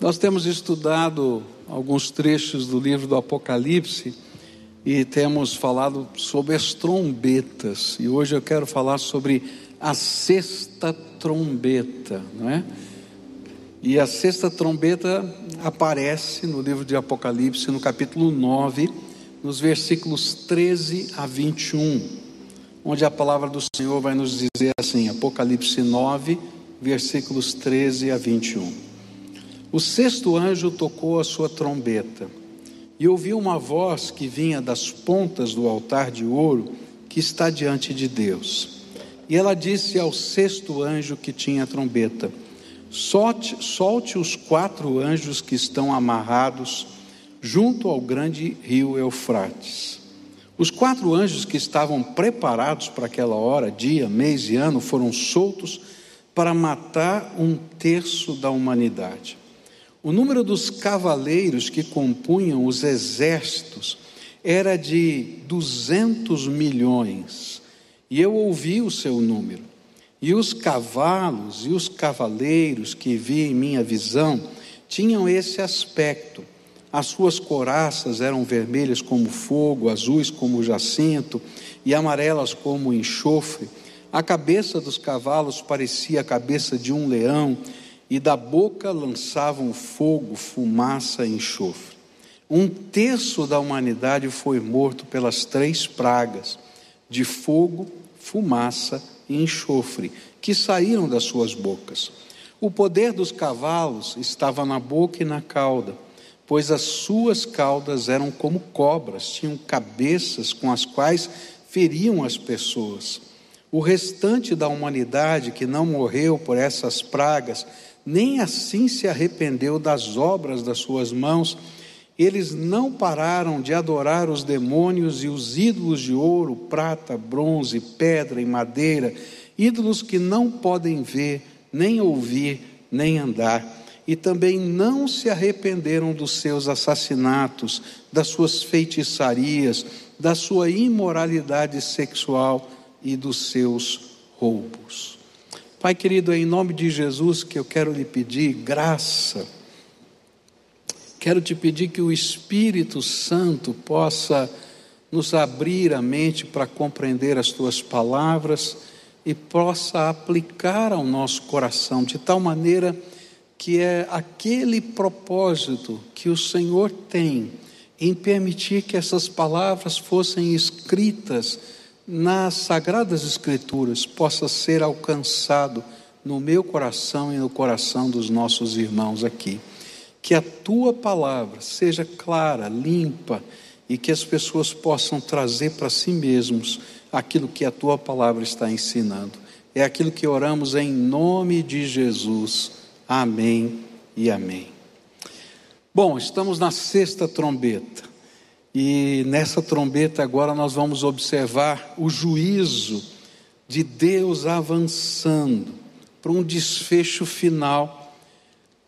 Nós temos estudado alguns trechos do livro do Apocalipse e temos falado sobre as trombetas. E hoje eu quero falar sobre a sexta trombeta, não é? E a sexta trombeta aparece no livro de Apocalipse, no capítulo 9, nos versículos 13 a 21, onde a palavra do Senhor vai nos dizer assim: Apocalipse 9, versículos 13 a 21. O sexto anjo tocou a sua trombeta, e ouviu uma voz que vinha das pontas do altar de ouro que está diante de Deus. E ela disse ao sexto anjo que tinha a trombeta: solte, solte os quatro anjos que estão amarrados junto ao grande rio Eufrates. Os quatro anjos que estavam preparados para aquela hora, dia, mês e ano, foram soltos para matar um terço da humanidade. O número dos cavaleiros que compunham os exércitos era de 200 milhões, e eu ouvi o seu número. E os cavalos e os cavaleiros que vi em minha visão tinham esse aspecto. As suas coraças eram vermelhas como fogo, azuis como jacinto e amarelas como enxofre a cabeça dos cavalos parecia a cabeça de um leão, e da boca lançavam fogo, fumaça e enxofre. Um terço da humanidade foi morto pelas três pragas de fogo, fumaça e enxofre que saíram das suas bocas. O poder dos cavalos estava na boca e na cauda, pois as suas caudas eram como cobras, tinham cabeças com as quais feriam as pessoas. O restante da humanidade que não morreu por essas pragas, nem assim se arrependeu das obras das suas mãos, eles não pararam de adorar os demônios e os ídolos de ouro, prata, bronze, pedra e madeira, ídolos que não podem ver, nem ouvir, nem andar. E também não se arrependeram dos seus assassinatos, das suas feitiçarias, da sua imoralidade sexual e dos seus roubos. Pai querido, é em nome de Jesus que eu quero lhe pedir graça. Quero te pedir que o Espírito Santo possa nos abrir a mente para compreender as tuas palavras e possa aplicar ao nosso coração de tal maneira que é aquele propósito que o Senhor tem em permitir que essas palavras fossem escritas nas Sagradas Escrituras possa ser alcançado no meu coração e no coração dos nossos irmãos aqui. Que a tua palavra seja clara, limpa e que as pessoas possam trazer para si mesmos aquilo que a tua palavra está ensinando. É aquilo que oramos em nome de Jesus. Amém e amém. Bom, estamos na sexta trombeta. E nessa trombeta agora nós vamos observar o juízo de Deus avançando para um desfecho final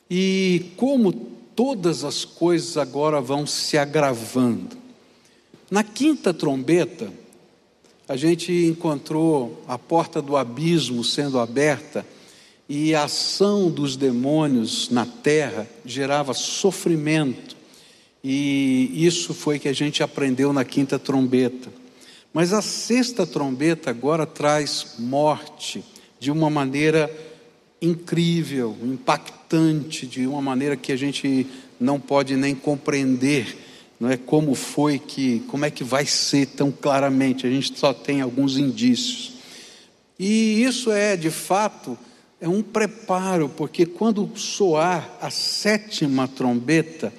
e como todas as coisas agora vão se agravando. Na quinta trombeta, a gente encontrou a porta do abismo sendo aberta e a ação dos demônios na terra gerava sofrimento e isso foi que a gente aprendeu na quinta trombeta. Mas a sexta trombeta agora traz morte de uma maneira incrível, impactante, de uma maneira que a gente não pode nem compreender, não é como foi que, como é que vai ser tão claramente. A gente só tem alguns indícios. E isso é, de fato, é um preparo, porque quando soar a sétima trombeta,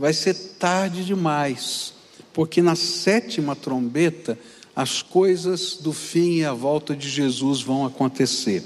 vai ser tarde demais, porque na sétima trombeta as coisas do fim e a volta de Jesus vão acontecer.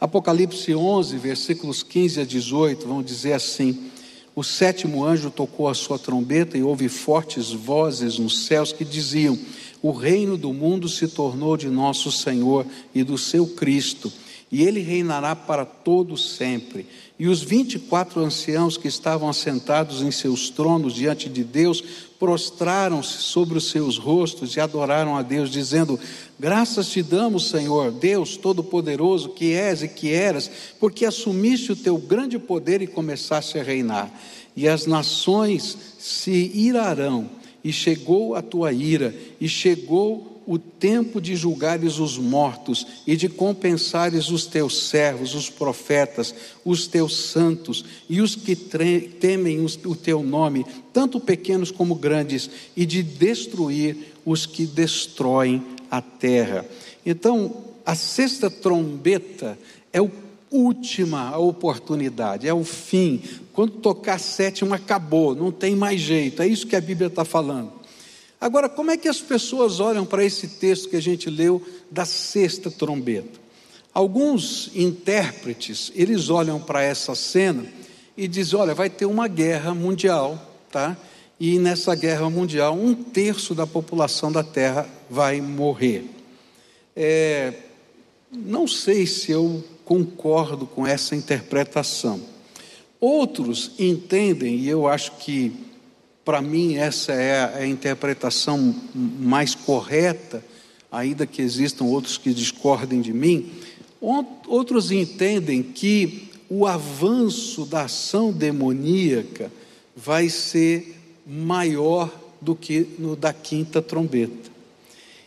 Apocalipse 11, versículos 15 a 18 vão dizer assim: O sétimo anjo tocou a sua trombeta e houve fortes vozes nos céus que diziam: O reino do mundo se tornou de nosso Senhor e do seu Cristo e ele reinará para todo sempre. E os vinte e quatro anciãos que estavam assentados em seus tronos diante de Deus prostraram-se sobre os seus rostos e adoraram a Deus, dizendo: Graças te damos, Senhor, Deus Todo-Poderoso, que és e que eras, porque assumiste o teu grande poder e começaste a reinar. E as nações se irarão, e chegou a tua ira, e chegou o tempo de julgares os mortos e de compensares os teus servos, os profetas, os teus santos e os que temem o teu nome, tanto pequenos como grandes, e de destruir os que destroem a terra. Então, a sexta trombeta é a última oportunidade, é o fim. Quando tocar a sétima, acabou, não tem mais jeito. É isso que a Bíblia está falando. Agora, como é que as pessoas olham para esse texto que a gente leu da sexta trombeta? Alguns intérpretes, eles olham para essa cena e dizem: olha, vai ter uma guerra mundial, tá? E nessa guerra mundial, um terço da população da Terra vai morrer. É, não sei se eu concordo com essa interpretação. Outros entendem, e eu acho que para mim, essa é a interpretação mais correta, ainda que existam outros que discordem de mim. Outros entendem que o avanço da ação demoníaca vai ser maior do que no da quinta trombeta.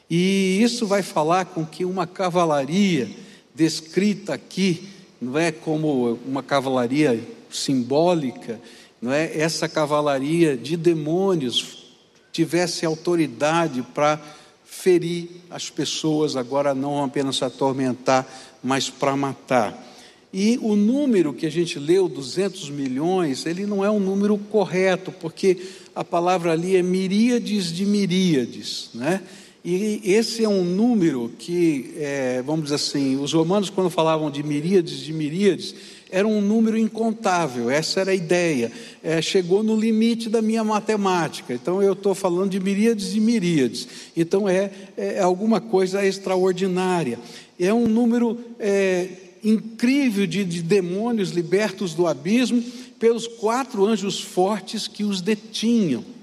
E isso vai falar com que uma cavalaria descrita aqui, não é como uma cavalaria simbólica, não é, essa cavalaria de demônios tivesse autoridade para ferir as pessoas, agora não apenas atormentar, mas para matar. E o número que a gente leu, 200 milhões, ele não é um número correto, porque a palavra ali é miríades de miríades, né? E esse é um número que, é, vamos dizer assim, os romanos, quando falavam de miríades de miríades, era um número incontável, essa era a ideia. É, chegou no limite da minha matemática, então eu estou falando de miríades e miríades. Então é, é alguma coisa extraordinária. É um número é, incrível de, de demônios libertos do abismo pelos quatro anjos fortes que os detinham.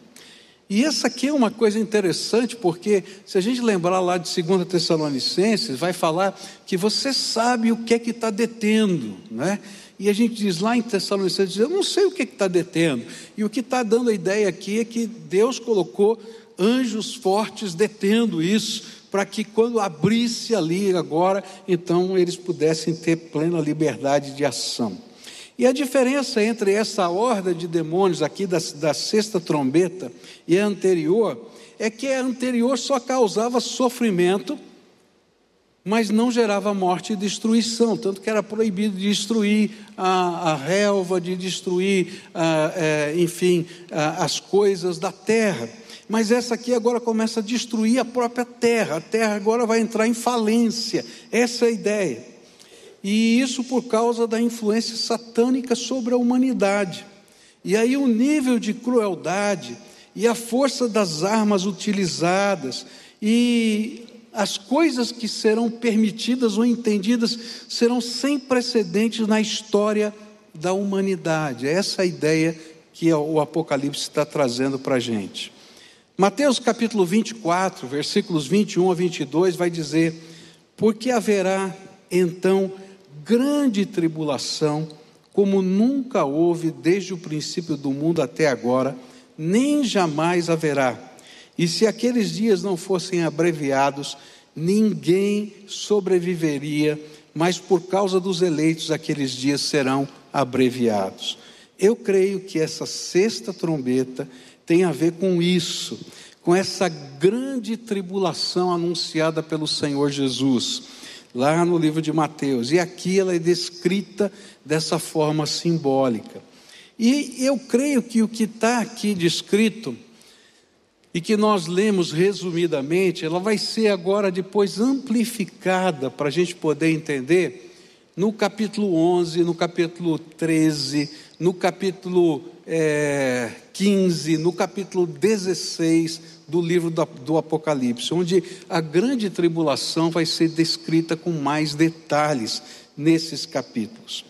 E essa aqui é uma coisa interessante, porque se a gente lembrar lá de 2 Tessalonicenses, vai falar que você sabe o que é que está detendo, né? E a gente diz lá em Tessalonicenses, eu não sei o que está detendo. E o que está dando a ideia aqui é que Deus colocou anjos fortes detendo isso, para que quando abrisse ali agora, então eles pudessem ter plena liberdade de ação. E a diferença entre essa horda de demônios aqui da, da sexta trombeta e a anterior é que a anterior só causava sofrimento mas não gerava morte e destruição, tanto que era proibido de destruir a, a relva, de destruir, a, é, enfim, a, as coisas da terra. Mas essa aqui agora começa a destruir a própria terra, a terra agora vai entrar em falência, essa é a ideia. E isso por causa da influência satânica sobre a humanidade. E aí o nível de crueldade e a força das armas utilizadas e as coisas que serão permitidas ou entendidas serão sem precedentes na história da humanidade. É essa a ideia que o Apocalipse está trazendo para a gente. Mateus capítulo 24, versículos 21 a 22, vai dizer: Porque haverá então grande tribulação, como nunca houve desde o princípio do mundo até agora, nem jamais haverá e se aqueles dias não fossem abreviados, ninguém sobreviveria, mas por causa dos eleitos, aqueles dias serão abreviados. Eu creio que essa sexta trombeta tem a ver com isso, com essa grande tribulação anunciada pelo Senhor Jesus, lá no livro de Mateus. E aqui ela é descrita dessa forma simbólica. E eu creio que o que está aqui descrito e que nós lemos resumidamente, ela vai ser agora depois amplificada para a gente poder entender no capítulo 11, no capítulo 13, no capítulo é, 15, no capítulo 16 do livro do, do Apocalipse, onde a grande tribulação vai ser descrita com mais detalhes. nesses capítulos.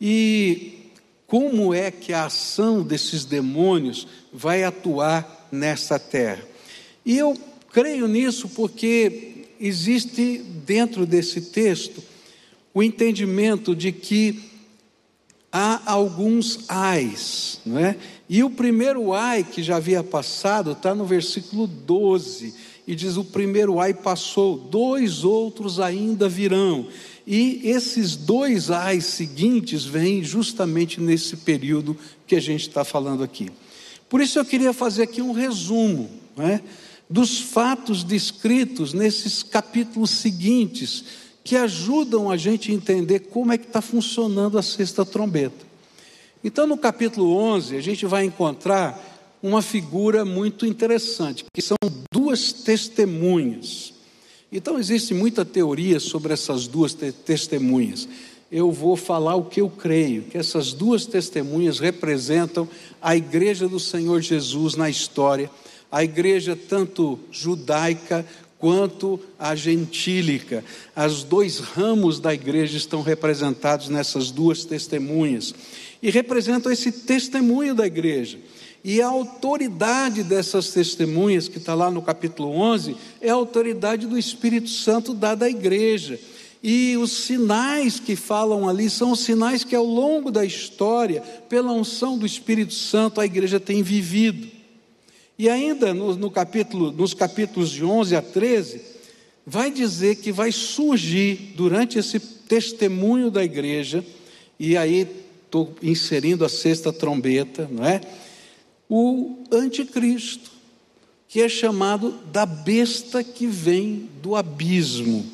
E como é que a ação desses demônios vai atuar nesta terra? E eu creio nisso porque existe dentro desse texto o entendimento de que há alguns ais, não é? E o primeiro ai que já havia passado está no versículo 12, e diz: O primeiro ai passou, dois outros ainda virão. E esses dois ais seguintes vêm justamente nesse período que a gente está falando aqui. Por isso eu queria fazer aqui um resumo é, dos fatos descritos nesses capítulos seguintes, que ajudam a gente a entender como é que está funcionando a sexta trombeta. Então, no capítulo 11, a gente vai encontrar uma figura muito interessante, que são duas testemunhas. Então, existe muita teoria sobre essas duas te testemunhas. Eu vou falar o que eu creio, que essas duas testemunhas representam a igreja do Senhor Jesus na história, a igreja tanto judaica quanto a gentílica. Os dois ramos da igreja estão representados nessas duas testemunhas e representam esse testemunho da igreja. E a autoridade dessas testemunhas, que está lá no capítulo 11, é a autoridade do Espírito Santo dada à igreja. E os sinais que falam ali são os sinais que ao longo da história, pela unção do Espírito Santo, a igreja tem vivido. E ainda no, no capítulo, nos capítulos de 11 a 13, vai dizer que vai surgir durante esse testemunho da igreja, e aí estou inserindo a sexta trombeta, não é? O anticristo, que é chamado da besta que vem do abismo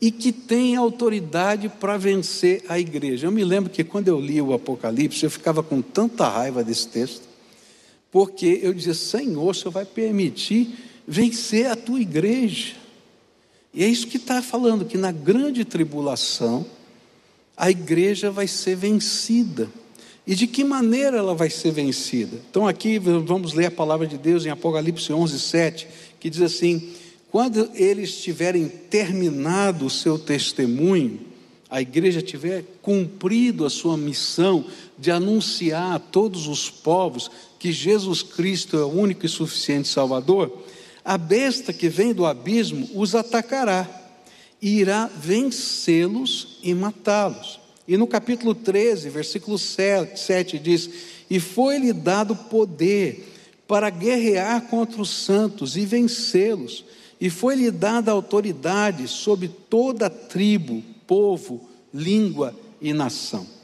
e que tem autoridade para vencer a igreja. Eu me lembro que quando eu li o Apocalipse, eu ficava com tanta raiva desse texto, porque eu dizia: Senhor, o Senhor vai permitir vencer a tua igreja. E é isso que está falando, que na grande tribulação, a igreja vai ser vencida. E de que maneira ela vai ser vencida? Então, aqui vamos ler a palavra de Deus em Apocalipse 11, 7, que diz assim: Quando eles tiverem terminado o seu testemunho, a igreja tiver cumprido a sua missão de anunciar a todos os povos que Jesus Cristo é o único e suficiente Salvador, a besta que vem do abismo os atacará e irá vencê-los e matá-los. E no capítulo 13, versículo 7, diz: E foi-lhe dado poder para guerrear contra os santos e vencê-los, e foi-lhe dada autoridade sobre toda tribo, povo, língua e nação.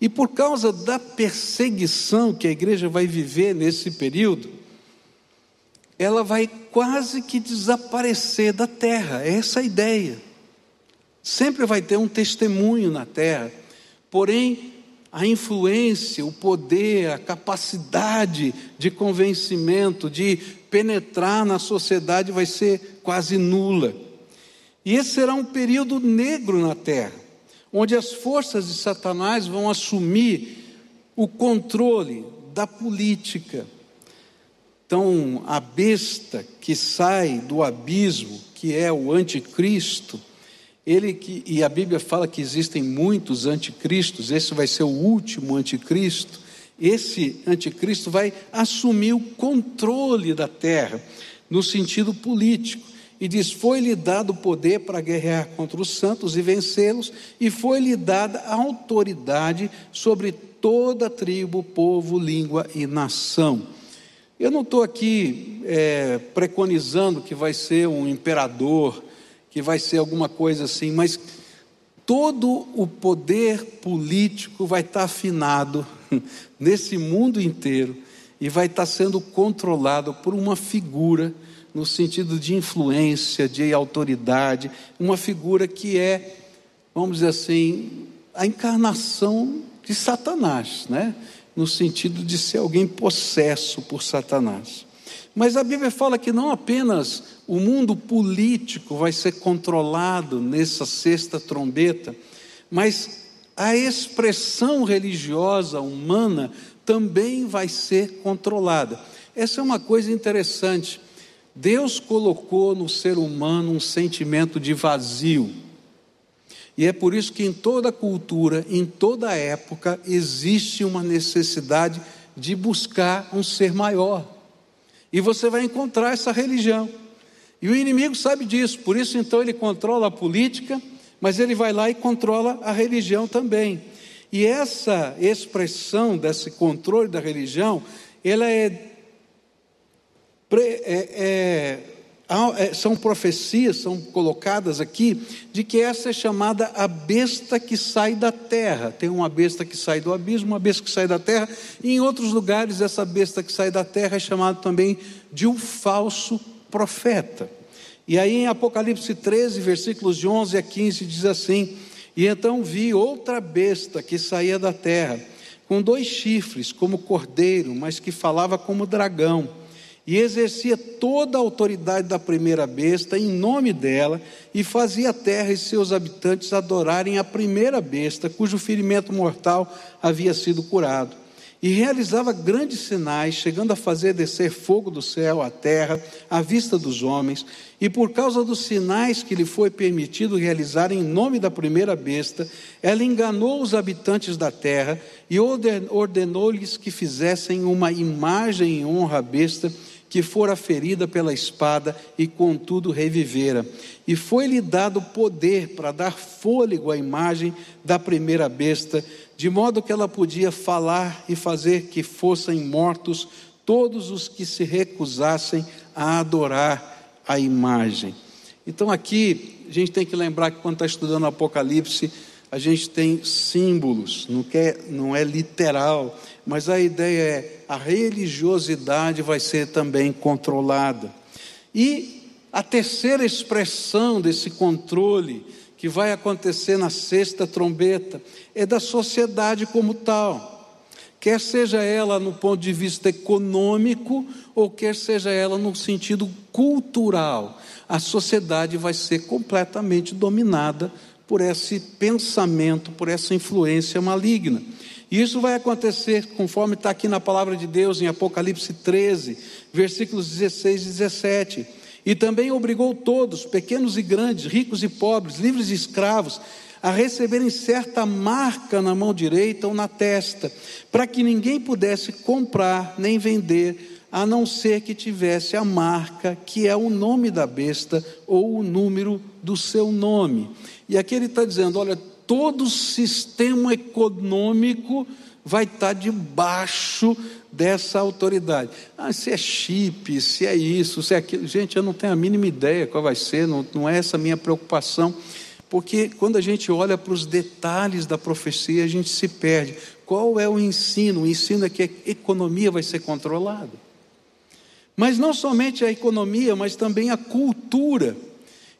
E por causa da perseguição que a igreja vai viver nesse período, ela vai quase que desaparecer da terra, é essa a ideia. Sempre vai ter um testemunho na terra, porém, a influência, o poder, a capacidade de convencimento, de penetrar na sociedade vai ser quase nula. E esse será um período negro na terra, onde as forças de Satanás vão assumir o controle da política, então, a besta que sai do abismo, que é o anticristo, ele que, e a Bíblia fala que existem muitos anticristos, esse vai ser o último anticristo. Esse anticristo vai assumir o controle da terra, no sentido político. E diz: Foi-lhe dado poder para guerrear contra os santos e vencê-los, e foi-lhe dada autoridade sobre toda tribo, povo, língua e nação. Eu não estou aqui é, preconizando que vai ser um imperador, que vai ser alguma coisa assim, mas todo o poder político vai estar afinado nesse mundo inteiro e vai estar sendo controlado por uma figura no sentido de influência, de autoridade, uma figura que é, vamos dizer assim, a encarnação de Satanás, né? no sentido de ser alguém possesso por Satanás. Mas a Bíblia fala que não apenas o mundo político vai ser controlado nessa sexta trombeta, mas a expressão religiosa humana também vai ser controlada. Essa é uma coisa interessante. Deus colocou no ser humano um sentimento de vazio. E é por isso que em toda cultura, em toda época, existe uma necessidade de buscar um ser maior. E você vai encontrar essa religião. E o inimigo sabe disso, por isso então ele controla a política, mas ele vai lá e controla a religião também. E essa expressão desse controle da religião, ela é, é, é é, são profecias, são colocadas aqui, de que essa é chamada a besta que sai da terra. Tem uma besta que sai do abismo, uma besta que sai da terra, e em outros lugares essa besta que sai da terra é chamada também de um falso profeta. E aí em Apocalipse 13, versículos de 11 a 15, diz assim: E então vi outra besta que saía da terra, com dois chifres, como cordeiro, mas que falava como dragão e exercia toda a autoridade da primeira besta em nome dela, e fazia a terra e seus habitantes adorarem a primeira besta, cujo ferimento mortal havia sido curado. E realizava grandes sinais, chegando a fazer descer fogo do céu à terra, à vista dos homens, e por causa dos sinais que lhe foi permitido realizar em nome da primeira besta, ela enganou os habitantes da terra e ordenou-lhes que fizessem uma imagem em honra à besta que fora ferida pela espada e contudo revivera. E foi-lhe dado poder para dar fôlego à imagem da primeira besta, de modo que ela podia falar e fazer que fossem mortos todos os que se recusassem a adorar a imagem. Então aqui a gente tem que lembrar que quando está estudando o Apocalipse, a gente tem símbolos, não, quer, não é literal, mas a ideia é a religiosidade vai ser também controlada. E a terceira expressão desse controle que vai acontecer na sexta trombeta é da sociedade como tal. Quer seja ela no ponto de vista econômico ou quer seja ela no sentido cultural, a sociedade vai ser completamente dominada por esse pensamento, por essa influência maligna. E isso vai acontecer conforme está aqui na palavra de Deus em Apocalipse 13, versículos 16 e 17. E também obrigou todos, pequenos e grandes, ricos e pobres, livres e escravos, a receberem certa marca na mão direita ou na testa, para que ninguém pudesse comprar nem vender, a não ser que tivesse a marca, que é o nome da besta ou o número do seu nome. E aqui ele está dizendo: olha, todo o sistema econômico vai estar debaixo dessa autoridade. Ah, se é chip, se é isso, se é aquilo. Gente, eu não tenho a mínima ideia qual vai ser, não, não é essa a minha preocupação. Porque quando a gente olha para os detalhes da profecia, a gente se perde. Qual é o ensino? O ensino é que a economia vai ser controlada. Mas não somente a economia, mas também a cultura.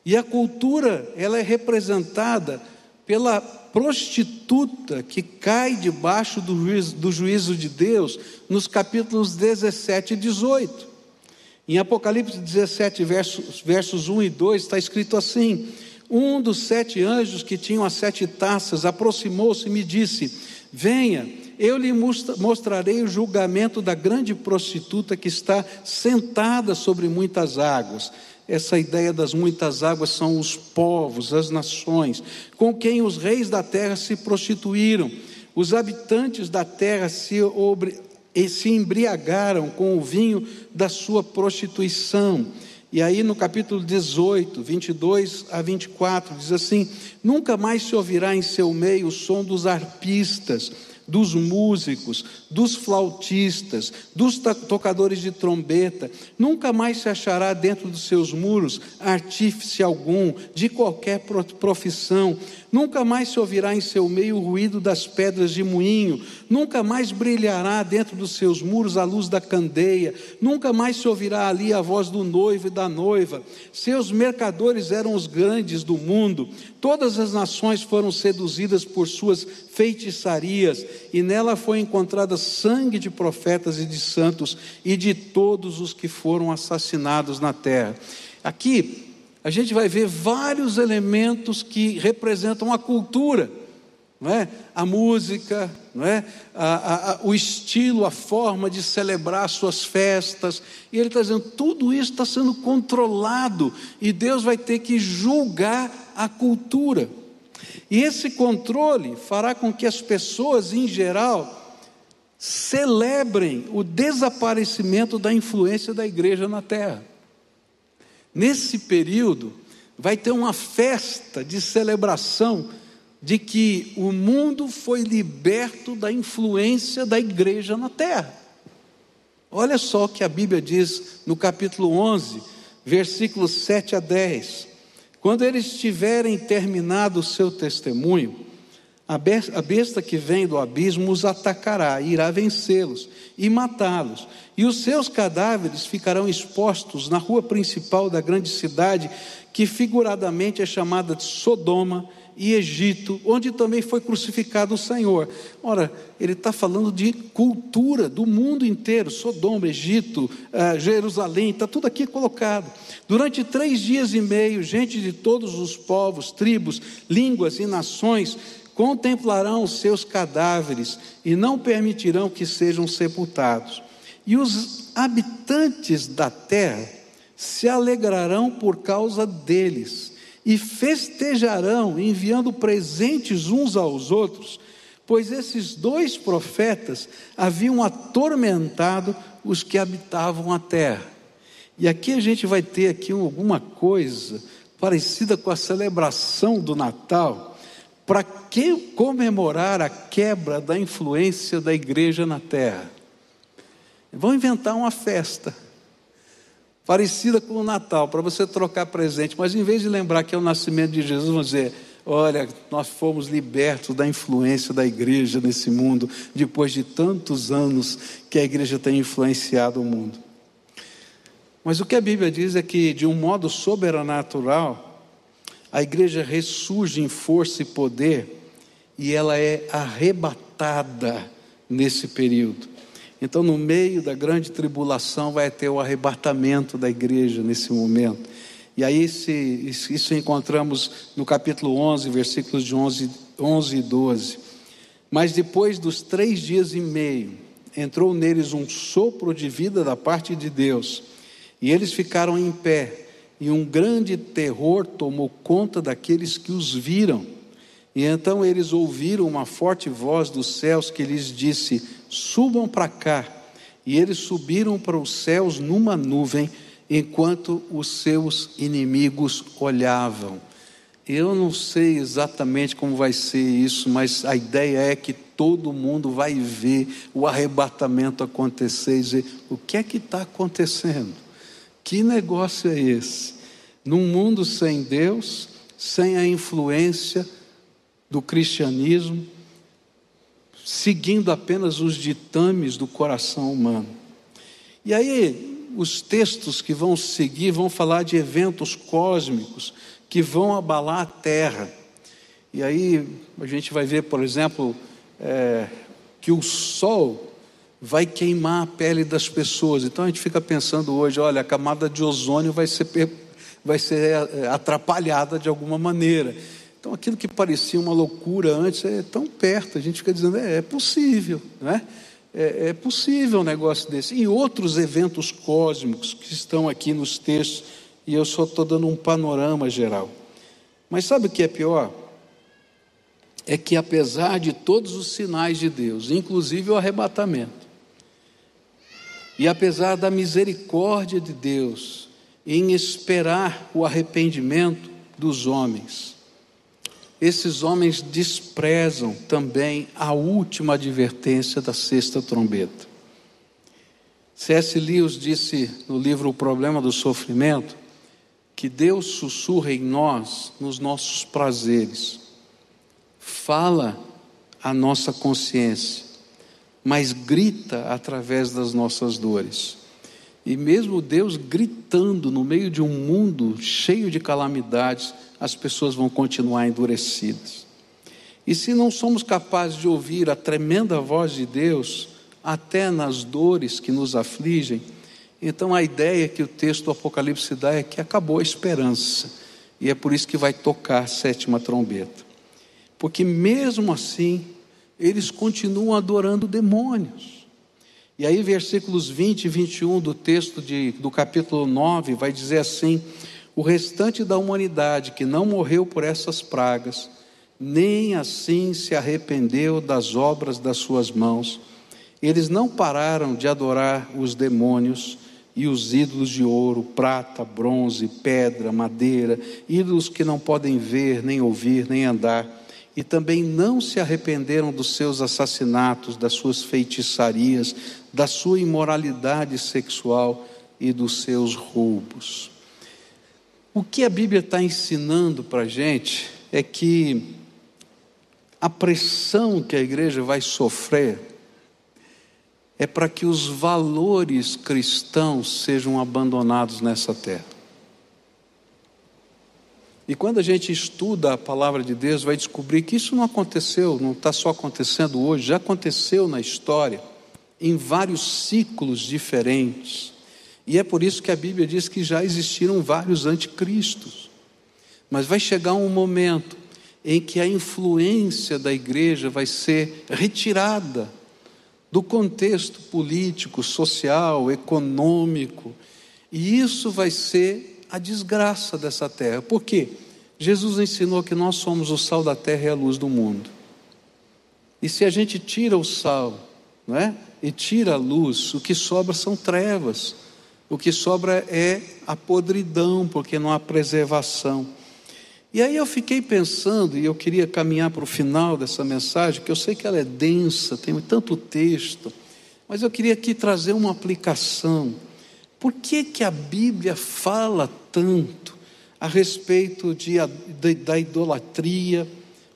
E a cultura, ela é representada pela prostituta que cai debaixo do juízo, do juízo de Deus, nos capítulos 17 e 18. Em Apocalipse 17, versos, versos 1 e 2, está escrito assim: Um dos sete anjos que tinham as sete taças aproximou-se e me disse: Venha, eu lhe mostrarei o julgamento da grande prostituta que está sentada sobre muitas águas essa ideia das muitas águas são os povos, as nações, com quem os reis da terra se prostituíram. Os habitantes da terra se, se embriagaram com o vinho da sua prostituição. E aí no capítulo 18, 22 a 24, diz assim: Nunca mais se ouvirá em seu meio o som dos arpistas dos músicos, dos flautistas, dos tocadores de trombeta. Nunca mais se achará dentro dos seus muros artífice algum, de qualquer profissão. Nunca mais se ouvirá em seu meio o ruído das pedras de moinho. Nunca mais brilhará dentro dos seus muros a luz da candeia. Nunca mais se ouvirá ali a voz do noivo e da noiva. Seus mercadores eram os grandes do mundo. Todas as nações foram seduzidas por suas feitiçarias, e nela foi encontrada sangue de profetas e de santos e de todos os que foram assassinados na terra. Aqui a gente vai ver vários elementos que representam a cultura, não é? A música, não é? A, a, o estilo, a forma de celebrar suas festas. E ele está dizendo: tudo isso está sendo controlado e Deus vai ter que julgar a cultura. E esse controle fará com que as pessoas, em geral, celebrem o desaparecimento da influência da igreja na terra. Nesse período, vai ter uma festa de celebração de que o mundo foi liberto da influência da igreja na terra. Olha só o que a Bíblia diz no capítulo 11, versículos 7 a 10. Quando eles tiverem terminado o seu testemunho, a besta que vem do abismo os atacará, irá vencê-los e matá-los, e os seus cadáveres ficarão expostos na rua principal da grande cidade, que figuradamente é chamada de Sodoma e Egito, onde também foi crucificado o Senhor. Ora, ele está falando de cultura do mundo inteiro: Sodoma, Egito, uh, Jerusalém, está tudo aqui colocado. Durante três dias e meio, gente de todos os povos, tribos, línguas e nações contemplarão os seus cadáveres e não permitirão que sejam sepultados. E os habitantes da terra se alegrarão por causa deles e festejarão, enviando presentes uns aos outros, pois esses dois profetas haviam atormentado os que habitavam a terra. E aqui a gente vai ter aqui alguma coisa parecida com a celebração do Natal, para que comemorar a quebra da influência da igreja na terra? Vão inventar uma festa parecida com o Natal, para você trocar presente, mas em vez de lembrar que é o nascimento de Jesus, vamos dizer: olha, nós fomos libertos da influência da igreja nesse mundo, depois de tantos anos que a igreja tem influenciado o mundo. Mas o que a Bíblia diz é que, de um modo sobrenatural, a igreja ressurge em força e poder e ela é arrebatada nesse período. Então, no meio da grande tribulação, vai ter o arrebatamento da igreja nesse momento. E aí, isso encontramos no capítulo 11, versículos de 11, 11 e 12. Mas depois dos três dias e meio, entrou neles um sopro de vida da parte de Deus, e eles ficaram em pé, e um grande terror tomou conta daqueles que os viram. E então eles ouviram uma forte voz dos céus que lhes disse: Subam para cá. E eles subiram para os céus numa nuvem, enquanto os seus inimigos olhavam. Eu não sei exatamente como vai ser isso, mas a ideia é que todo mundo vai ver o arrebatamento acontecer e dizer: o que é que está acontecendo? Que negócio é esse? Num mundo sem Deus, sem a influência do cristianismo, seguindo apenas os ditames do coração humano. E aí, os textos que vão seguir vão falar de eventos cósmicos que vão abalar a terra. E aí, a gente vai ver, por exemplo, é, que o sol vai queimar a pele das pessoas. Então a gente fica pensando hoje, olha, a camada de ozônio vai ser, vai ser é, atrapalhada de alguma maneira. Então, aquilo que parecia uma loucura antes é tão perto, a gente fica dizendo, é, é possível, não é? é? É possível um negócio desse. E outros eventos cósmicos que estão aqui nos textos, e eu só estou dando um panorama geral. Mas sabe o que é pior? É que apesar de todos os sinais de Deus, inclusive o arrebatamento, e apesar da misericórdia de Deus em esperar o arrependimento dos homens, esses homens desprezam também a última advertência da sexta trombeta. C.S. Lewis disse no livro O Problema do Sofrimento que Deus sussurra em nós nos nossos prazeres, fala a nossa consciência, mas grita através das nossas dores. E mesmo Deus gritando no meio de um mundo cheio de calamidades, as pessoas vão continuar endurecidas. E se não somos capazes de ouvir a tremenda voz de Deus, até nas dores que nos afligem, então a ideia que o texto do Apocalipse dá é que acabou a esperança. E é por isso que vai tocar a sétima trombeta. Porque mesmo assim, eles continuam adorando demônios. E aí, versículos 20 e 21 do texto de, do capítulo 9 vai dizer assim: O restante da humanidade que não morreu por essas pragas, nem assim se arrependeu das obras das suas mãos. Eles não pararam de adorar os demônios e os ídolos de ouro, prata, bronze, pedra, madeira, ídolos que não podem ver, nem ouvir, nem andar, e também não se arrependeram dos seus assassinatos, das suas feitiçarias, da sua imoralidade sexual e dos seus roubos. O que a Bíblia está ensinando para a gente é que a pressão que a igreja vai sofrer é para que os valores cristãos sejam abandonados nessa terra. E quando a gente estuda a palavra de Deus, vai descobrir que isso não aconteceu, não está só acontecendo hoje, já aconteceu na história, em vários ciclos diferentes. E é por isso que a Bíblia diz que já existiram vários anticristos. Mas vai chegar um momento em que a influência da igreja vai ser retirada do contexto político, social, econômico, e isso vai ser a desgraça dessa terra. Por quê? Jesus ensinou que nós somos o sal da terra e a luz do mundo. E se a gente tira o sal, não é? E tira a luz, o que sobra são trevas. O que sobra é a podridão, porque não há preservação. E aí eu fiquei pensando, e eu queria caminhar para o final dessa mensagem, que eu sei que ela é densa, tem tanto texto, mas eu queria aqui trazer uma aplicação. Por que, que a Bíblia fala tanto a respeito de, de, da idolatria?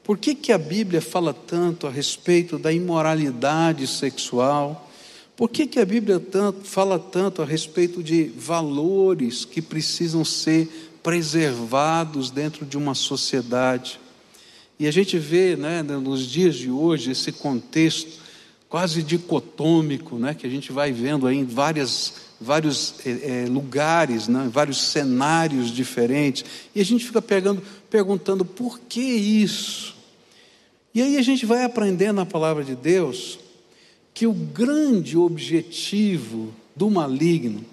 Por que, que a Bíblia fala tanto a respeito da imoralidade sexual? Por que, que a Bíblia tanto, fala tanto a respeito de valores que precisam ser preservados dentro de uma sociedade? E a gente vê né, nos dias de hoje esse contexto quase dicotômico, né, que a gente vai vendo aí em várias, vários é, lugares, né, vários cenários diferentes, e a gente fica pegando, perguntando por que isso? E aí a gente vai aprendendo na palavra de Deus que o grande objetivo do maligno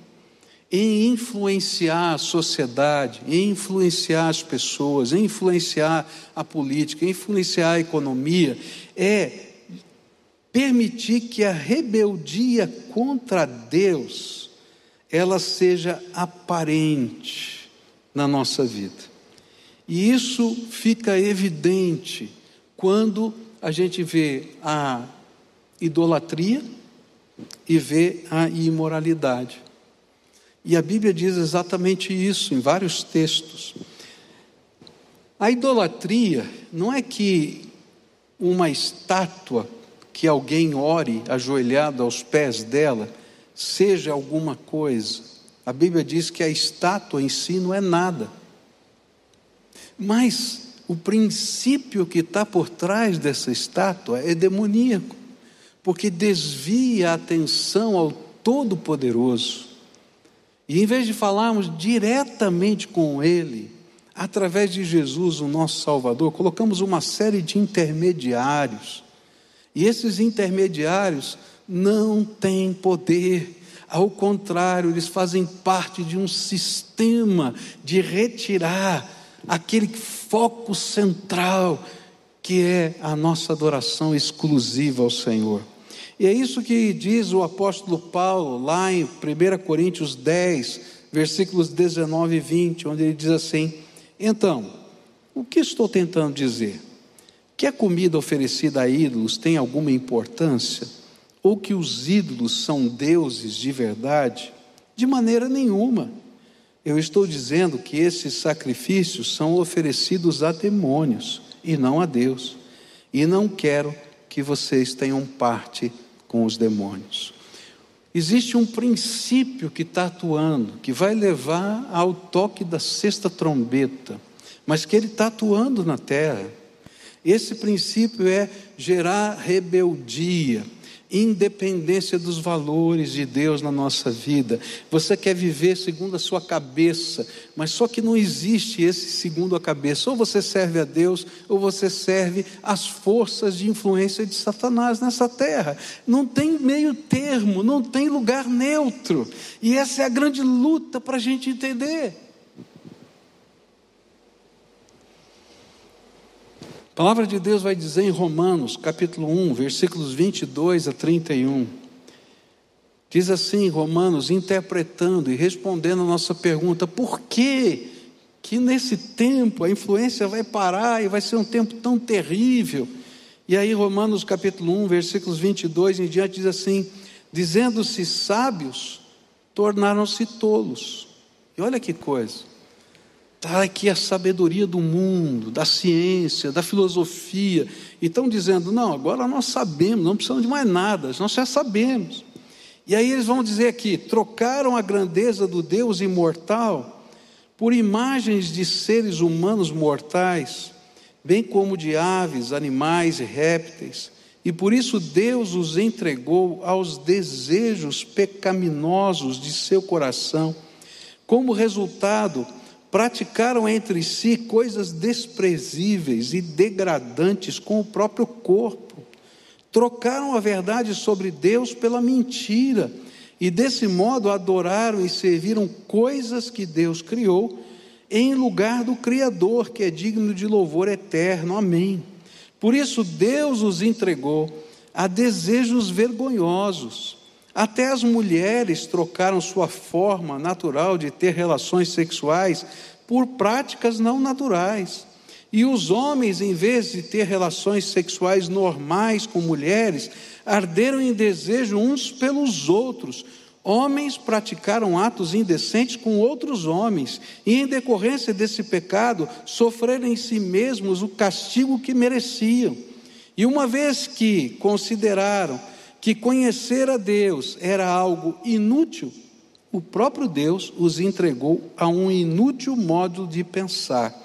em influenciar a sociedade, em influenciar as pessoas, em influenciar a política, em influenciar a economia, é permitir que a rebeldia contra Deus ela seja aparente na nossa vida. E isso fica evidente quando a gente vê a idolatria e vê a imoralidade. E a Bíblia diz exatamente isso em vários textos. A idolatria não é que uma estátua que alguém ore ajoelhado aos pés dela seja alguma coisa. A Bíblia diz que a estátua em si não é nada. Mas o princípio que está por trás dessa estátua é demoníaco porque desvia a atenção ao Todo-Poderoso. E em vez de falarmos diretamente com Ele, através de Jesus, o nosso Salvador, colocamos uma série de intermediários. E esses intermediários não têm poder, ao contrário, eles fazem parte de um sistema de retirar aquele foco central que é a nossa adoração exclusiva ao Senhor. E é isso que diz o apóstolo Paulo lá em 1 Coríntios 10, versículos 19 e 20, onde ele diz assim: Então, o que estou tentando dizer? Que a comida oferecida a ídolos tem alguma importância? Ou que os ídolos são deuses de verdade? De maneira nenhuma. Eu estou dizendo que esses sacrifícios são oferecidos a demônios e não a Deus. E não quero que vocês tenham parte com os demônios. Existe um princípio que está atuando, que vai levar ao toque da sexta trombeta, mas que ele está atuando na terra. Esse princípio é gerar rebeldia, independência dos valores de Deus na nossa vida. Você quer viver segundo a sua cabeça, mas só que não existe esse segundo a cabeça. Ou você serve a Deus, ou você serve as forças de influência de Satanás nessa terra. Não tem meio termo, não tem lugar neutro. E essa é a grande luta para a gente entender. A palavra de Deus vai dizer em Romanos, capítulo 1, versículos 22 a 31. Diz assim, Romanos, interpretando e respondendo a nossa pergunta: por que que nesse tempo a influência vai parar e vai ser um tempo tão terrível? E aí, Romanos capítulo 1, versículos 22 em diante, diz assim: dizendo-se sábios, tornaram-se tolos. E olha que coisa, está aqui a sabedoria do mundo, da ciência, da filosofia, e estão dizendo: não, agora nós sabemos, não precisamos de mais nada, nós já sabemos. E aí eles vão dizer aqui: trocaram a grandeza do Deus imortal por imagens de seres humanos mortais, bem como de aves, animais e répteis, e por isso Deus os entregou aos desejos pecaminosos de seu coração. Como resultado, praticaram entre si coisas desprezíveis e degradantes com o próprio corpo trocaram a verdade sobre Deus pela mentira, e desse modo adoraram e serviram coisas que Deus criou, em lugar do Criador, que é digno de louvor eterno. Amém. Por isso, Deus os entregou a desejos vergonhosos. Até as mulheres trocaram sua forma natural de ter relações sexuais por práticas não naturais. E os homens, em vez de ter relações sexuais normais com mulheres, arderam em desejo uns pelos outros. Homens praticaram atos indecentes com outros homens, e em decorrência desse pecado, sofreram em si mesmos o castigo que mereciam. E uma vez que consideraram que conhecer a Deus era algo inútil, o próprio Deus os entregou a um inútil modo de pensar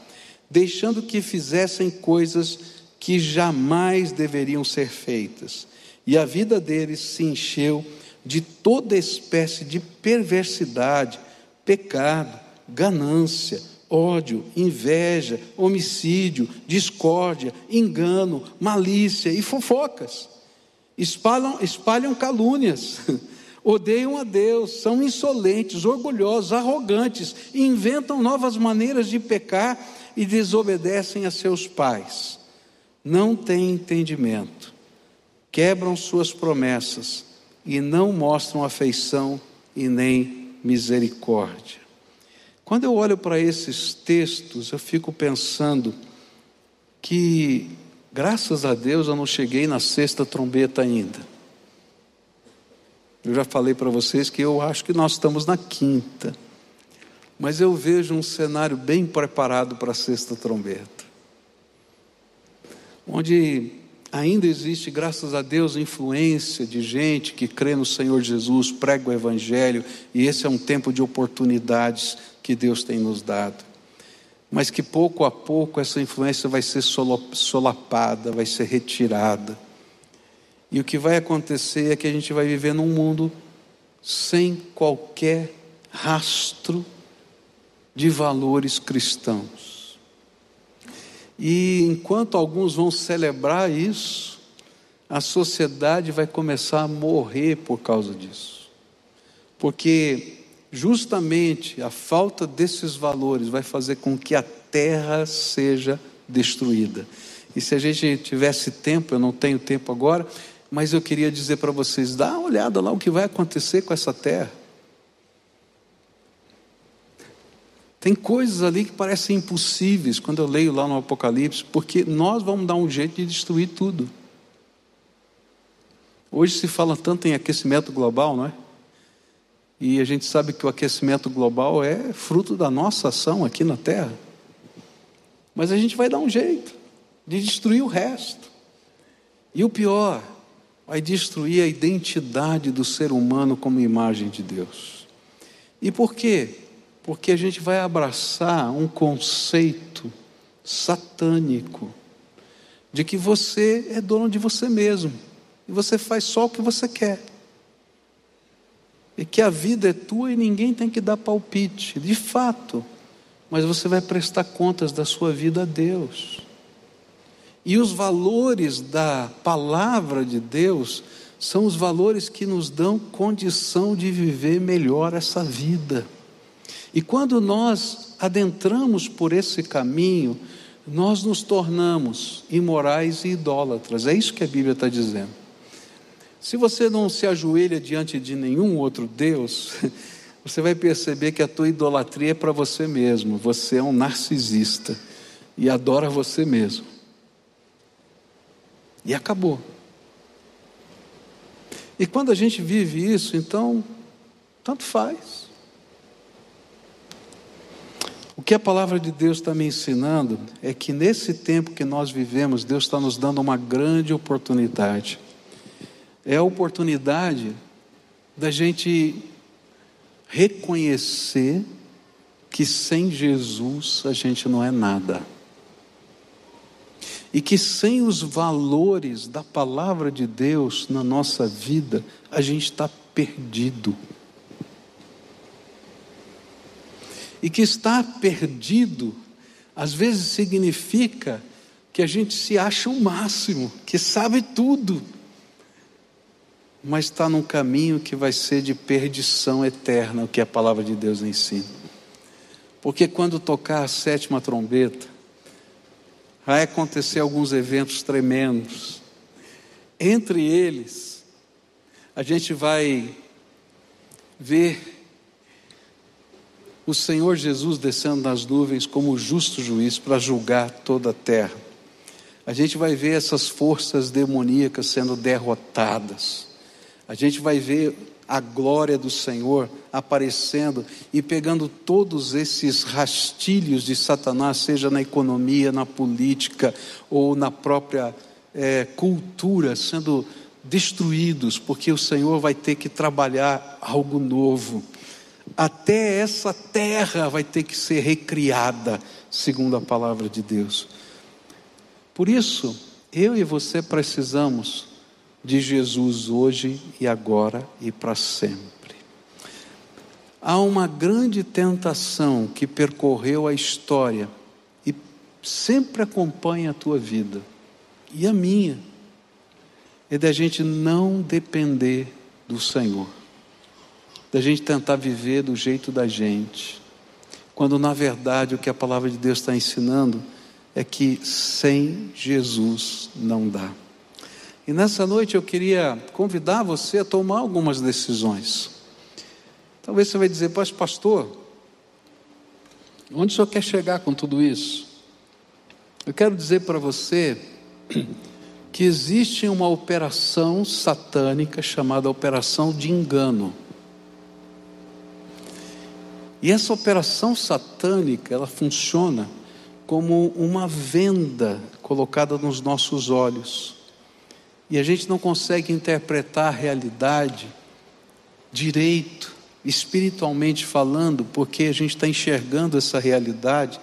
deixando que fizessem coisas que jamais deveriam ser feitas. E a vida deles se encheu de toda espécie de perversidade, pecado, ganância, ódio, inveja, homicídio, discórdia, engano, malícia e fofocas. Espalham, espalham calúnias, odeiam a Deus, são insolentes, orgulhosos, arrogantes, inventam novas maneiras de pecar e desobedecem a seus pais, não têm entendimento, quebram suas promessas e não mostram afeição e nem misericórdia. Quando eu olho para esses textos, eu fico pensando que, graças a Deus, eu não cheguei na sexta trombeta ainda. Eu já falei para vocês que eu acho que nós estamos na quinta. Mas eu vejo um cenário bem preparado para a sexta trombeta. Onde ainda existe, graças a Deus, influência de gente que crê no Senhor Jesus, prega o Evangelho, e esse é um tempo de oportunidades que Deus tem nos dado. Mas que pouco a pouco essa influência vai ser solapada, vai ser retirada. E o que vai acontecer é que a gente vai viver num mundo sem qualquer rastro de valores cristãos. E enquanto alguns vão celebrar isso, a sociedade vai começar a morrer por causa disso. Porque justamente a falta desses valores vai fazer com que a terra seja destruída. E se a gente tivesse tempo, eu não tenho tempo agora, mas eu queria dizer para vocês: dá uma olhada lá o que vai acontecer com essa terra. Tem coisas ali que parecem impossíveis quando eu leio lá no Apocalipse, porque nós vamos dar um jeito de destruir tudo. Hoje se fala tanto em aquecimento global, não é? E a gente sabe que o aquecimento global é fruto da nossa ação aqui na Terra. Mas a gente vai dar um jeito de destruir o resto. E o pior, vai destruir a identidade do ser humano como imagem de Deus. E por quê? porque a gente vai abraçar um conceito satânico de que você é dono de você mesmo e você faz só o que você quer. E que a vida é tua e ninguém tem que dar palpite, de fato, mas você vai prestar contas da sua vida a Deus. E os valores da palavra de Deus são os valores que nos dão condição de viver melhor essa vida. E quando nós adentramos por esse caminho, nós nos tornamos imorais e idólatras. É isso que a Bíblia está dizendo. Se você não se ajoelha diante de nenhum outro Deus, você vai perceber que a tua idolatria é para você mesmo. Você é um narcisista e adora você mesmo. E acabou. E quando a gente vive isso, então, tanto faz. O que a palavra de Deus está me ensinando é que nesse tempo que nós vivemos, Deus está nos dando uma grande oportunidade. É a oportunidade da gente reconhecer que sem Jesus a gente não é nada. E que sem os valores da palavra de Deus na nossa vida, a gente está perdido. E que estar perdido, às vezes significa que a gente se acha o máximo, que sabe tudo, mas está num caminho que vai ser de perdição eterna, o que a palavra de Deus ensina. Porque quando tocar a sétima trombeta, vai acontecer alguns eventos tremendos. Entre eles, a gente vai ver o Senhor Jesus descendo nas nuvens como justo juiz para julgar toda a terra. A gente vai ver essas forças demoníacas sendo derrotadas. A gente vai ver a glória do Senhor aparecendo e pegando todos esses rastilhos de Satanás, seja na economia, na política ou na própria é, cultura, sendo destruídos, porque o Senhor vai ter que trabalhar algo novo até essa terra vai ter que ser recriada, segundo a palavra de Deus. Por isso, eu e você precisamos de Jesus hoje e agora e para sempre. Há uma grande tentação que percorreu a história e sempre acompanha a tua vida e a minha, é da gente não depender do Senhor da gente tentar viver do jeito da gente, quando na verdade o que a palavra de Deus está ensinando é que sem Jesus não dá. E nessa noite eu queria convidar você a tomar algumas decisões. Talvez você vai dizer, mas pastor, onde o senhor quer chegar com tudo isso? Eu quero dizer para você que existe uma operação satânica chamada operação de engano. E essa operação satânica, ela funciona como uma venda colocada nos nossos olhos. E a gente não consegue interpretar a realidade direito, espiritualmente falando, porque a gente está enxergando essa realidade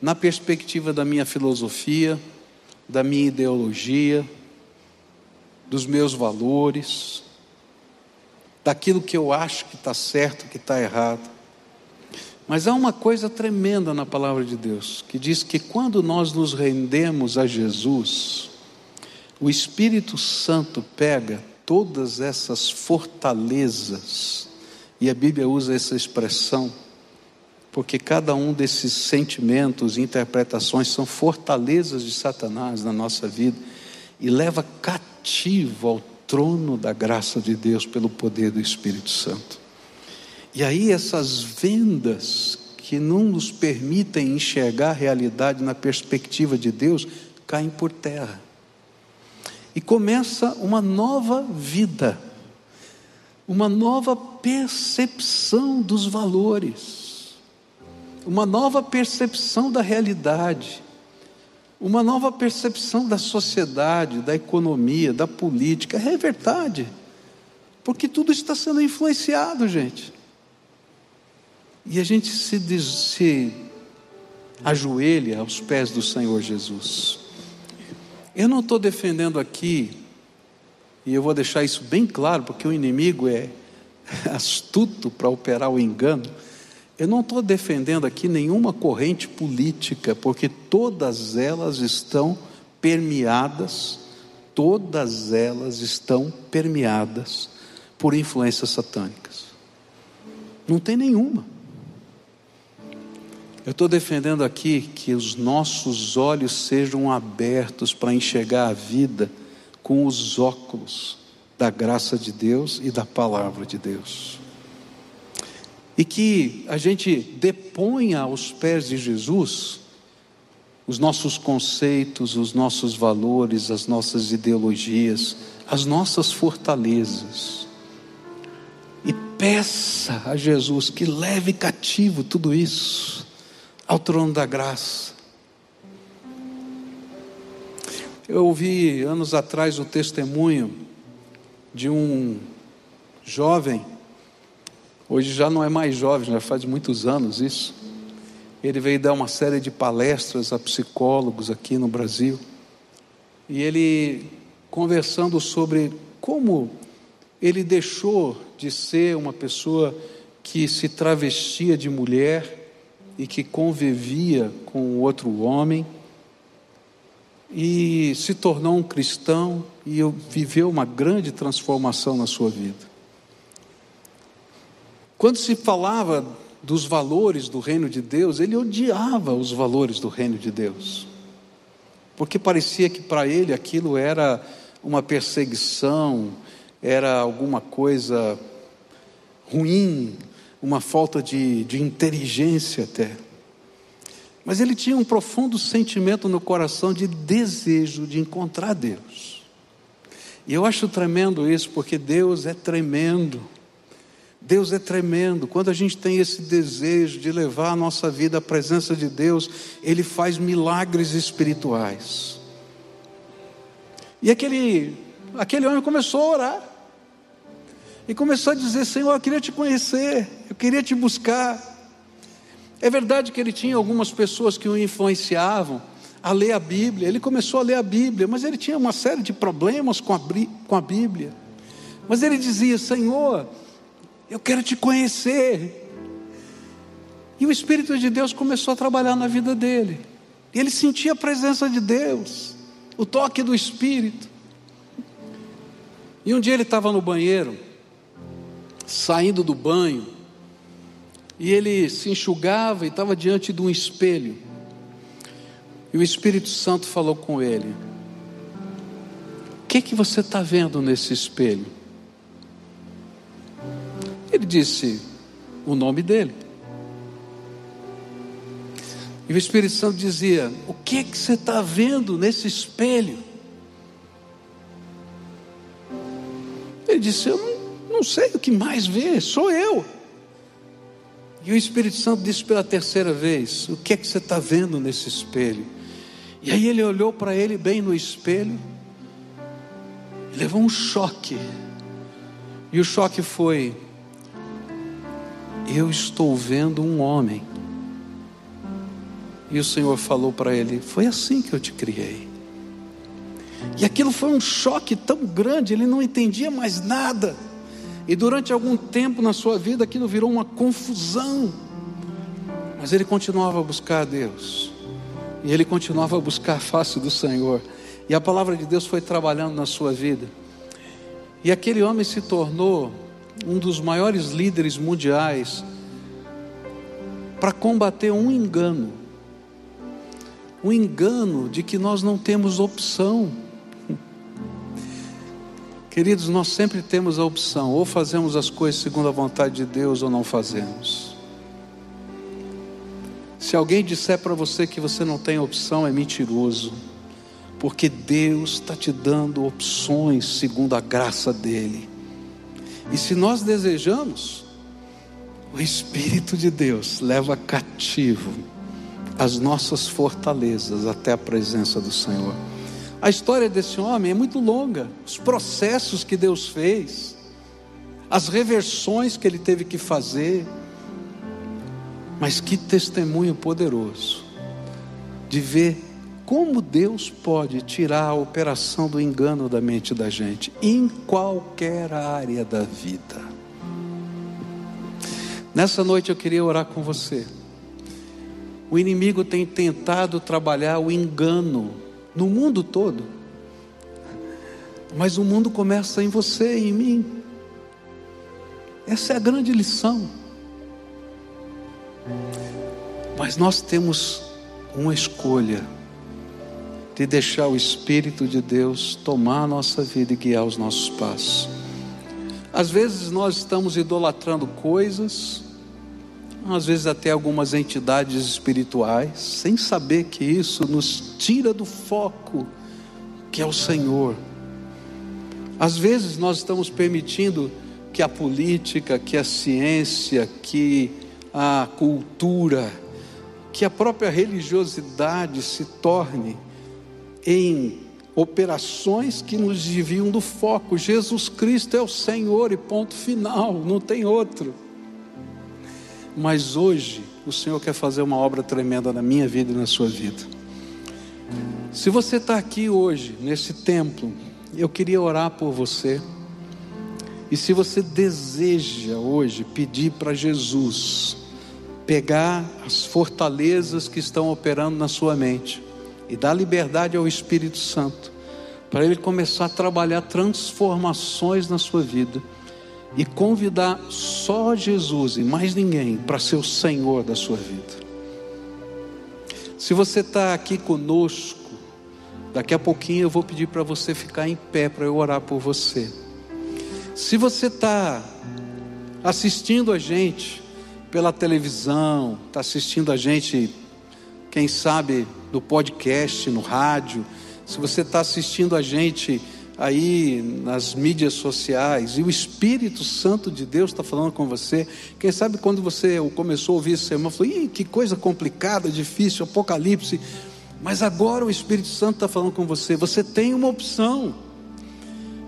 na perspectiva da minha filosofia, da minha ideologia, dos meus valores, daquilo que eu acho que está certo, que está errado. Mas há uma coisa tremenda na palavra de Deus, que diz que quando nós nos rendemos a Jesus, o Espírito Santo pega todas essas fortalezas, e a Bíblia usa essa expressão, porque cada um desses sentimentos e interpretações são fortalezas de Satanás na nossa vida, e leva cativo ao trono da graça de Deus pelo poder do Espírito Santo. E aí essas vendas que não nos permitem enxergar a realidade na perspectiva de Deus caem por terra. E começa uma nova vida, uma nova percepção dos valores, uma nova percepção da realidade, uma nova percepção da sociedade, da economia, da política. É verdade, porque tudo está sendo influenciado, gente. E a gente se, se ajoelha aos pés do Senhor Jesus. Eu não estou defendendo aqui, e eu vou deixar isso bem claro, porque o inimigo é astuto para operar o engano. Eu não estou defendendo aqui nenhuma corrente política, porque todas elas estão permeadas, todas elas estão permeadas por influências satânicas. Não tem nenhuma. Eu estou defendendo aqui que os nossos olhos sejam abertos para enxergar a vida com os óculos da graça de Deus e da palavra de Deus. E que a gente deponha aos pés de Jesus os nossos conceitos, os nossos valores, as nossas ideologias, as nossas fortalezas. E peça a Jesus que leve cativo tudo isso ao trono da graça. Eu ouvi anos atrás o testemunho de um jovem, hoje já não é mais jovem, já faz muitos anos isso. Ele veio dar uma série de palestras a psicólogos aqui no Brasil. E ele conversando sobre como ele deixou de ser uma pessoa que se travestia de mulher e que convivia com outro homem e se tornou um cristão e viveu uma grande transformação na sua vida. Quando se falava dos valores do reino de Deus, ele odiava os valores do reino de Deus, porque parecia que para ele aquilo era uma perseguição, era alguma coisa ruim, uma falta de, de inteligência até. Mas ele tinha um profundo sentimento no coração de desejo de encontrar Deus. E eu acho tremendo isso, porque Deus é tremendo. Deus é tremendo. Quando a gente tem esse desejo de levar a nossa vida à presença de Deus, Ele faz milagres espirituais. E aquele, aquele homem começou a orar. E começou a dizer: Senhor, eu queria te conhecer, queria te buscar. É verdade que ele tinha algumas pessoas que o influenciavam a ler a Bíblia. Ele começou a ler a Bíblia, mas ele tinha uma série de problemas com a, Bíblia. Mas ele dizia: Senhor, eu quero te conhecer. E o Espírito de Deus começou a trabalhar na vida dele. Ele sentia a presença de Deus, o toque do Espírito. E um dia ele estava no banheiro, saindo do banho, e ele se enxugava e estava diante de um espelho. E o Espírito Santo falou com ele: O que que você está vendo nesse espelho? Ele disse o nome dele. E o Espírito Santo dizia: O que que você está vendo nesse espelho? Ele disse: Eu não, não sei o que mais ver, sou eu. E o Espírito Santo disse pela terceira vez: O que é que você está vendo nesse espelho? E aí ele olhou para ele bem no espelho, levou um choque. E o choque foi: Eu estou vendo um homem. E o Senhor falou para ele: Foi assim que eu te criei. E aquilo foi um choque tão grande, ele não entendia mais nada. E durante algum tempo na sua vida aquilo virou uma confusão. Mas ele continuava a buscar a Deus. E ele continuava a buscar a face do Senhor. E a palavra de Deus foi trabalhando na sua vida. E aquele homem se tornou um dos maiores líderes mundiais para combater um engano. Um engano de que nós não temos opção. Queridos, nós sempre temos a opção: ou fazemos as coisas segundo a vontade de Deus, ou não fazemos. Se alguém disser para você que você não tem opção, é mentiroso, porque Deus está te dando opções segundo a graça dEle. E se nós desejamos, o Espírito de Deus leva cativo as nossas fortalezas até a presença do Senhor. A história desse homem é muito longa, os processos que Deus fez, as reversões que ele teve que fazer, mas que testemunho poderoso de ver como Deus pode tirar a operação do engano da mente da gente em qualquer área da vida. Nessa noite eu queria orar com você. O inimigo tem tentado trabalhar o engano no mundo todo. Mas o mundo começa em você e em mim. Essa é a grande lição. Mas nós temos uma escolha de deixar o Espírito de Deus tomar a nossa vida e guiar os nossos passos. Às vezes nós estamos idolatrando coisas, às vezes até algumas entidades espirituais, sem saber que isso nos tira do foco que é o Senhor. Às vezes nós estamos permitindo que a política, que a ciência, que a cultura, que a própria religiosidade se torne em operações que nos desviam do foco. Jesus Cristo é o Senhor e ponto final, não tem outro. Mas hoje o Senhor quer fazer uma obra tremenda na minha vida e na sua vida. Se você está aqui hoje, nesse templo, eu queria orar por você. E se você deseja hoje pedir para Jesus pegar as fortalezas que estão operando na sua mente e dar liberdade ao Espírito Santo, para ele começar a trabalhar transformações na sua vida e convidar só Jesus e mais ninguém para ser o Senhor da sua vida. Se você está aqui conosco, daqui a pouquinho eu vou pedir para você ficar em pé para eu orar por você. Se você está assistindo a gente pela televisão, está assistindo a gente, quem sabe, no podcast, no rádio, se você está assistindo a gente aí nas mídias sociais e o Espírito Santo de Deus está falando com você. Quem sabe quando você começou a ouvir esse sermão, falou: Ih, que coisa complicada, difícil, Apocalipse. Mas agora o Espírito Santo está falando com você. Você tem uma opção.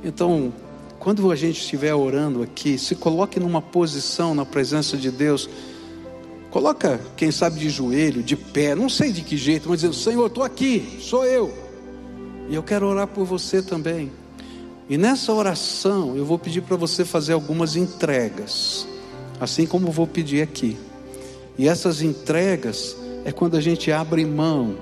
Então, quando a gente estiver orando aqui, se coloque numa posição na presença de Deus. Coloca, quem sabe, de joelho, de pé, não sei de que jeito, mas dizendo: Senhor, estou aqui, sou eu. E eu quero orar por você também. E nessa oração eu vou pedir para você fazer algumas entregas, assim como vou pedir aqui. E essas entregas é quando a gente abre mão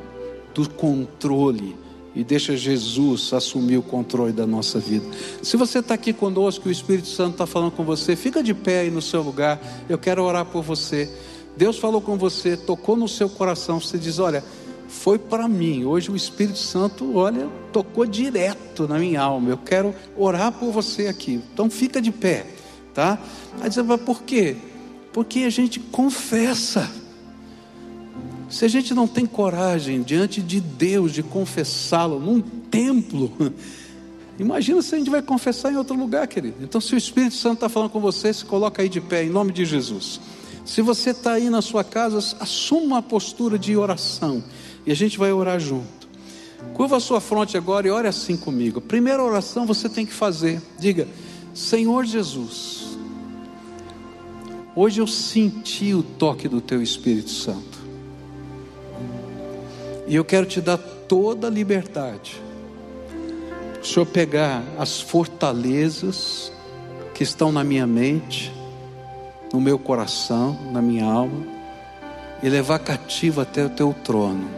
do controle e deixa Jesus assumir o controle da nossa vida. Se você está aqui conosco, o Espírito Santo está falando com você, fica de pé aí no seu lugar. Eu quero orar por você. Deus falou com você, tocou no seu coração. Você diz: Olha, foi para mim. Hoje o Espírito Santo, olha, tocou direto na minha alma. Eu quero orar por você aqui. Então fica de pé, tá? Aí dizer, mas por quê? Porque a gente confessa. Se a gente não tem coragem diante de Deus de confessá-lo num templo, imagina se a gente vai confessar em outro lugar, querido. Então, se o Espírito Santo está falando com você, se coloca aí de pé, em nome de Jesus. Se você está aí na sua casa, assuma uma postura de oração. E a gente vai orar junto. Curva a sua fronte agora e ore assim comigo. Primeira oração você tem que fazer. Diga: Senhor Jesus, hoje eu senti o toque do Teu Espírito Santo. E eu quero te dar toda a liberdade. O Senhor pegar as fortalezas que estão na minha mente, no meu coração, na minha alma, e levar cativo até o teu trono.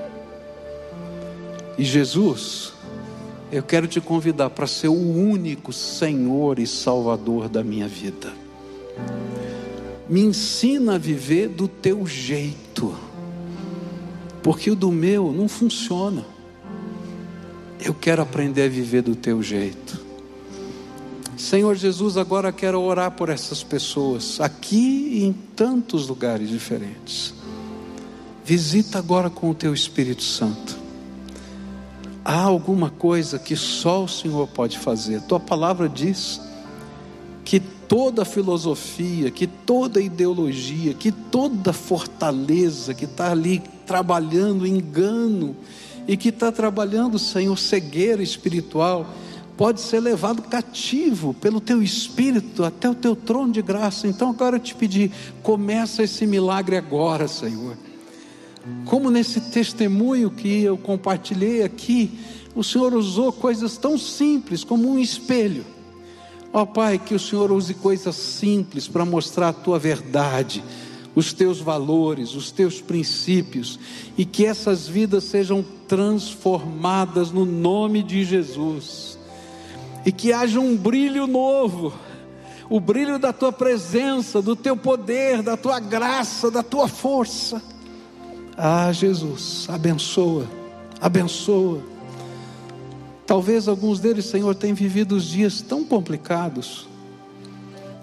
E Jesus, eu quero te convidar para ser o único Senhor e Salvador da minha vida. Me ensina a viver do teu jeito, porque o do meu não funciona. Eu quero aprender a viver do teu jeito. Senhor Jesus, agora quero orar por essas pessoas, aqui e em tantos lugares diferentes. Visita agora com o teu Espírito Santo há alguma coisa que só o Senhor pode fazer. Tua palavra diz que toda filosofia, que toda ideologia, que toda fortaleza que está ali trabalhando engano e que está trabalhando, Senhor, cegueira espiritual, pode ser levado cativo pelo teu espírito até o teu trono de graça. Então agora eu te pedir, começa esse milagre agora, Senhor como nesse testemunho que eu compartilhei aqui, o Senhor usou coisas tão simples como um espelho. Ó oh, Pai, que o Senhor use coisas simples para mostrar a tua verdade, os teus valores, os teus princípios, e que essas vidas sejam transformadas no nome de Jesus, e que haja um brilho novo, o brilho da tua presença, do teu poder, da tua graça, da tua força Ah, Jesus, abençoa, abençoa. Talvez alguns deles, Senhor, tenham vivido os dias tão complicados.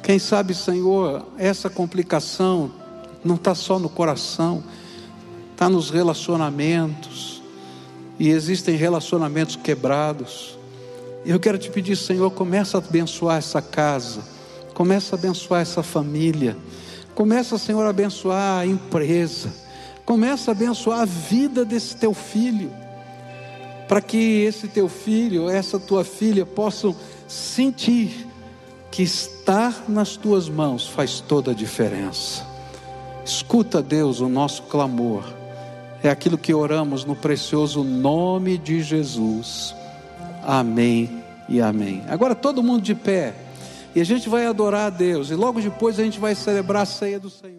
Quem sabe, Senhor, essa complicação não está só no coração, está nos relacionamentos, e existem relacionamentos quebrados. Eu quero te pedir, Senhor, começa a abençoar essa casa, começa a abençoar essa família, começa, Senhor, a abençoar a empresa, começa a abençoar a vida desse teu filho, para que esse teu filho, essa tua filha possam sentir que estar nas tuas mãos faz toda a diferença. Escuta, Deus, o nosso clamor. É aquilo que oramos no precioso nome de Jesus. Amém e amém. Agora todo mundo de pé. E a gente vai adorar a Deus. E logo depois a gente vai celebrar a ceia do Senhor.